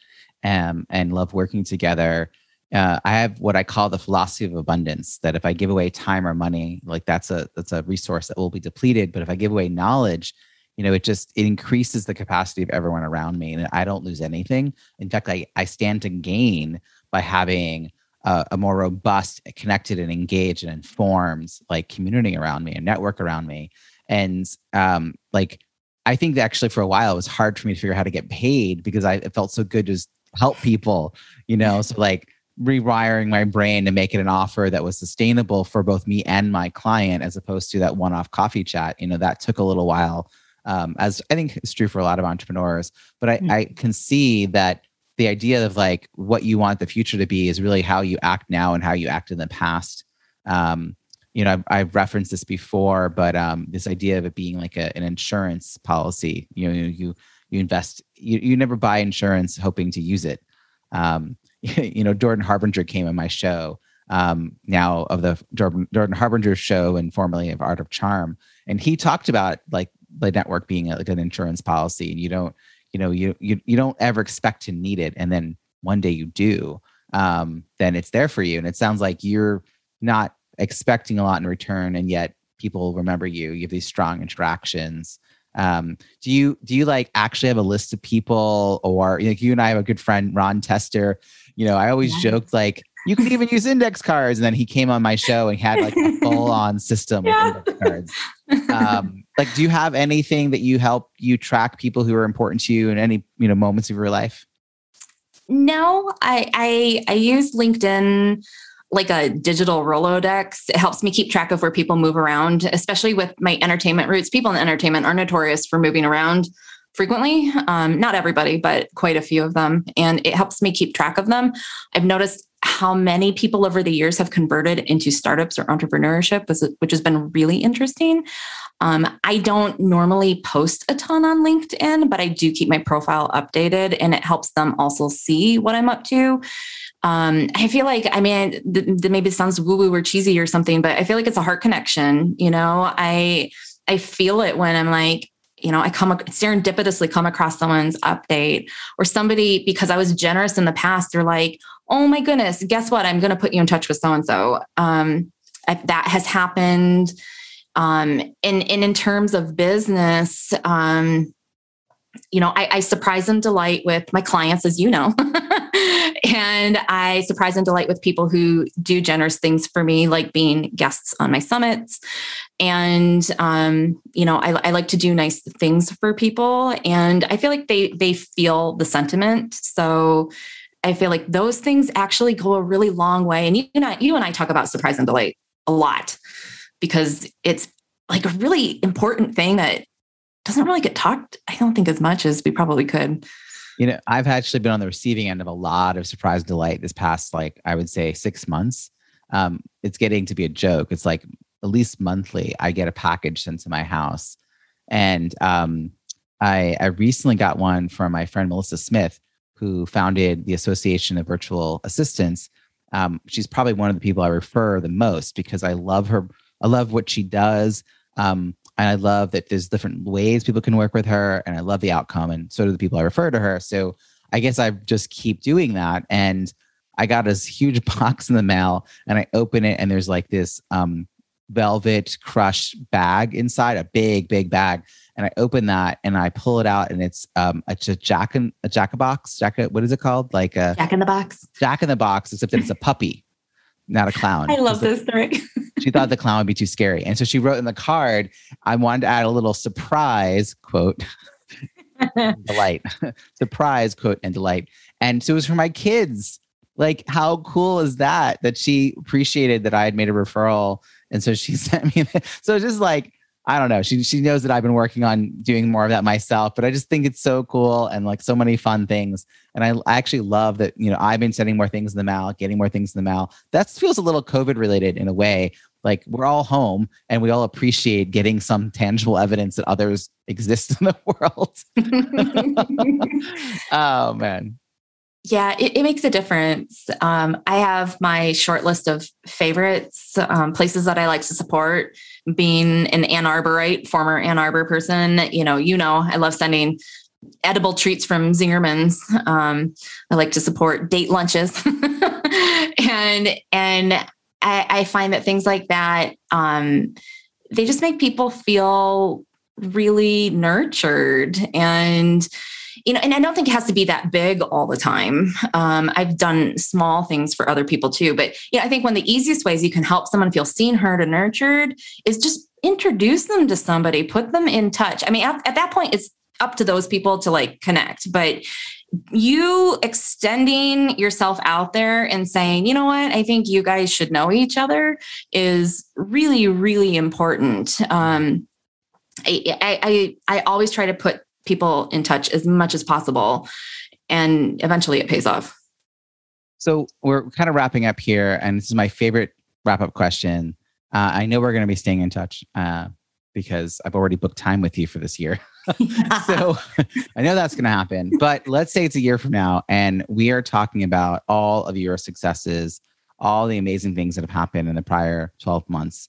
um, and love working together. Uh, I have what I call the philosophy of abundance. That if I give away time or money, like that's a that's a resource that will be depleted. But if I give away knowledge, you know, it just it increases the capacity of everyone around me, and I don't lose anything. In fact, I I stand to gain by having a, a more robust, connected, and engaged and informed like community around me and network around me. And um, like I think actually for a while it was hard for me to figure out how to get paid because I it felt so good to just help people, you know. So like rewiring my brain to make it an offer that was sustainable for both me and my client as opposed to that one-off coffee chat you know that took a little while um, as i think it's true for a lot of entrepreneurs but I, mm-hmm. I can see that the idea of like what you want the future to be is really how you act now and how you act in the past. Um, you know I've, I've, referenced this before but um, this idea of it being like a, an insurance policy you know you you invest you, you never buy insurance hoping to use it. Um, [laughs] you know, Jordan Harbinger came on my show um, now of the Jordan, Jordan Harbinger show and formerly of Art of Charm, and he talked about like the network being like an insurance policy, and you don't, you know, you you you don't ever expect to need it, and then one day you do, um, then it's there for you, and it sounds like you're not expecting a lot in return, and yet people remember you. You have these strong interactions. Um, do you do you like actually have a list of people, or like you and I have a good friend Ron Tester you know, I always yeah. joked like you could even use index cards. And then he came on my show and had like a full on system yeah. of index cards. [laughs] Um, like, do you have anything that you help you track people who are important to you in any, you know, moments of your life? No, I, I, I use LinkedIn like a digital Rolodex. It helps me keep track of where people move around, especially with my entertainment roots. People in entertainment are notorious for moving around frequently. Um, not everybody, but quite a few of them. And it helps me keep track of them. I've noticed how many people over the years have converted into startups or entrepreneurship, which has been really interesting. Um, I don't normally post a ton on LinkedIn, but I do keep my profile updated and it helps them also see what I'm up to. Um, I feel like, I mean, th- th- maybe it sounds woo woo or cheesy or something, but I feel like it's a heart connection. You know, I, I feel it when I'm like, you know, I come serendipitously come across someone's update or somebody because I was generous in the past. They're like, "Oh my goodness, guess what? I'm going to put you in touch with so and so." That has happened. Um, and, and in terms of business, um, you know, I, I surprise and delight with my clients, as you know. [laughs] and I surprise and delight with people who do generous things for me, like being guests on my summits. And um, you know, I, I like to do nice things for people, and I feel like they they feel the sentiment. So I feel like those things actually go a really long way. And you and I, you and I talk about surprise and delight a lot because it's like a really important thing that doesn't really get talked, I don't think, as much as we probably could. You know, I've actually been on the receiving end of a lot of surprise and delight this past, like, I would say six months. Um, it's getting to be a joke. It's like at least monthly, I get a package sent to my house. And um, I, I recently got one from my friend Melissa Smith, who founded the Association of Virtual Assistants. Um, she's probably one of the people I refer the most because I love her. I love what she does. Um, and I love that there's different ways people can work with her, and I love the outcome, and so do the people I refer to her. So I guess I just keep doing that. And I got this huge [laughs] box in the mail, and I open it, and there's like this um, velvet crush bag inside, a big, big bag. And I open that and I pull it out, and it's um, a, a jack in a jack a box, jack. What is it called? Like a jack in the box. Jack in the box, except that it's a puppy not a clown. [laughs] I love this story. [laughs] she thought the clown would be too scary. And so she wrote in the card, I wanted to add a little surprise quote, [laughs] delight, surprise quote, and delight. And so it was for my kids. Like, how cool is that? That she appreciated that I had made a referral. And so she sent me, so it's just like, I don't know. She she knows that I've been working on doing more of that myself, but I just think it's so cool and like so many fun things. And I, I actually love that you know I've been sending more things in the mail, getting more things in the mail. That feels a little COVID related in a way. Like we're all home and we all appreciate getting some tangible evidence that others exist [laughs] in the world. [laughs] oh man. Yeah, it, it, makes a difference. Um, I have my short list of favorites, um, places that I like to support. Being an Ann Arborite, former Ann Arbor person, you know, you know, I love sending edible treats from Zingerman's. Um, I like to support date lunches, [laughs] and and I, I, find that things like that um, they just make people feel really nurtured and you know, and I don't think it has to be that big all the time. Um, I've done small things for other people too, but yeah, I think one of the easiest ways you can help someone feel seen, heard, and nurtured is just introduce them to somebody, put them in touch. I mean, at, at that point, it's up to those people to like connect, but you extending yourself out there and saying, you know what, I think you guys should know each other is really, really important. Um, I, I, I always try to put people in touch as much as possible, and eventually it pays off. So we're kind of wrapping up here, and this is my favorite wrap up question. Uh, I know we're going to be staying in touch uh, because I've already booked time with you for this year. [laughs] so I know that's going to happen. But let's say it's a year from now and we are talking about all of your successes, all the amazing things that have happened in the prior 12 months.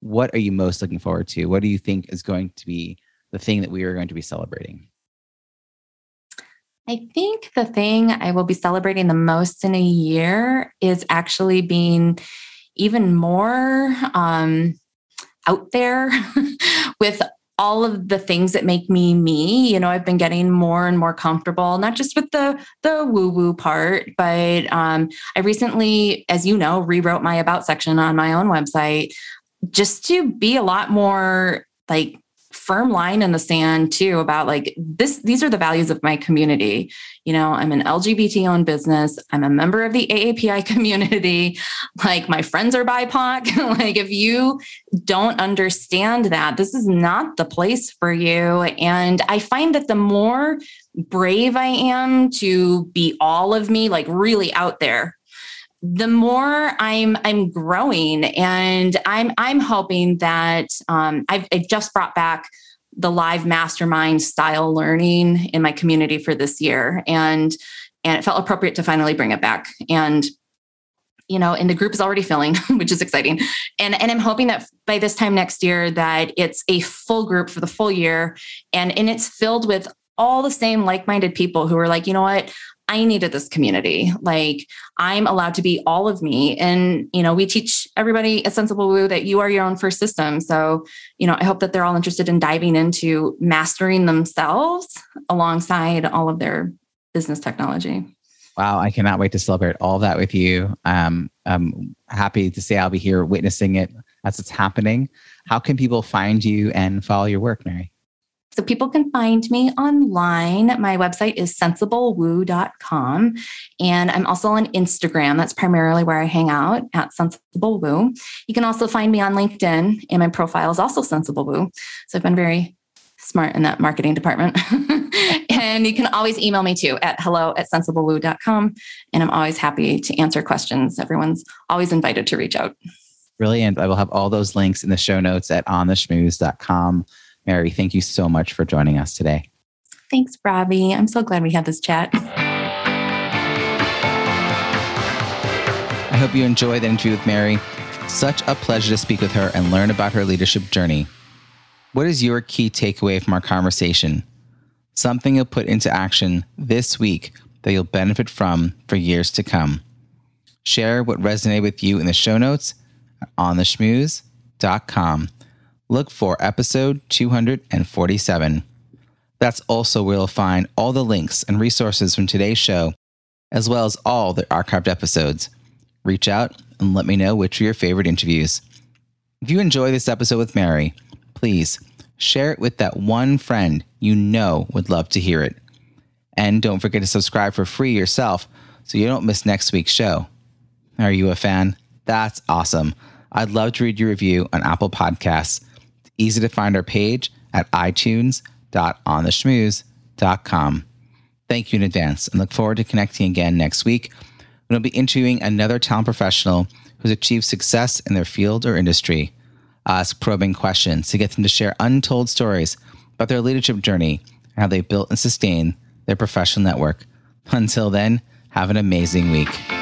What are you most looking forward to? What do you think is going to be the thing that we are going to be celebrating? I think the thing I will be celebrating the most in a year is actually being even more um, out there [laughs] with all of the things that make me me you know i've been getting more and more comfortable not just with the the woo woo part but um, i recently as you know rewrote my about section on my own website just to be a lot more like firm line in the sand too about like this these are the values of my community. You know i'm an lgbt owned business. I'm a member of the aapi [laughs] community. Like my friends are bipoc. [laughs] Like if you don't understand that this is not the place for you. And i find that the more brave i am to be all of me like really out there the more I'm I'm growing, and I'm I'm hoping that um, I've, I've just brought back the live mastermind style learning in my community for this year, and and it felt appropriate to finally bring it back. And you know, and the group is already filling, [laughs] which is exciting. And and I'm hoping that by this time next year that it's a full group for the full year, and and it's filled with all the same like-minded people who are like, you know what, I needed this community. Like I'm allowed to be all of me. And, you know, we teach everybody at Sensible Woo that you are your own first system. So, you know, I hope that they're all interested in diving into mastering themselves alongside all of their business technology. Wow, I cannot wait to celebrate all that with you. Um, I'm happy to say I'll be here witnessing it as it's happening. How can people find you and follow your work, Mary? So people can find me online. My website is sensiblewoo.com. And I'm also on Instagram. That's primarily where I hang out at Sensible Woo. You can also find me on LinkedIn, and my profile is also Sensible Woo. So I've been very smart in that marketing department. [laughs] and you can always email me too at hello at sensiblewoo.com. And I'm always happy to answer questions. Everyone's always invited to reach out. Brilliant. I will have all those links in the show notes at ontheschmooze.com. Mary, thank you so much for joining us today. Thanks, Robbie. I'm so glad we had this chat. I hope you enjoyed the interview with Mary. Such a pleasure to speak with her and learn about her leadership journey. What is your key takeaway from our conversation? Something you'll put into action this week that you'll benefit from for years to come. Share what resonated with you in the show notes on theschmooze.com look for episode 247. That's also where you'll find all the links and resources from today's show, as well as all the archived episodes. Reach out and let me know which are your favorite interviews. If you enjoy this episode with Mary, please share it with that one friend you know would love to hear it. And don't forget to subscribe for free yourself so you don't miss next week's show. Are you a fan? That's awesome. I'd love to read your review on Apple Podcasts easy to find our page at itunes.ontheschmooze.com. Thank you in advance and look forward to connecting again next week when I'll be interviewing another talent professional who's achieved success in their field or industry. ask probing questions to get them to share untold stories about their leadership journey and how they built and sustained their professional network. Until then, have an amazing week.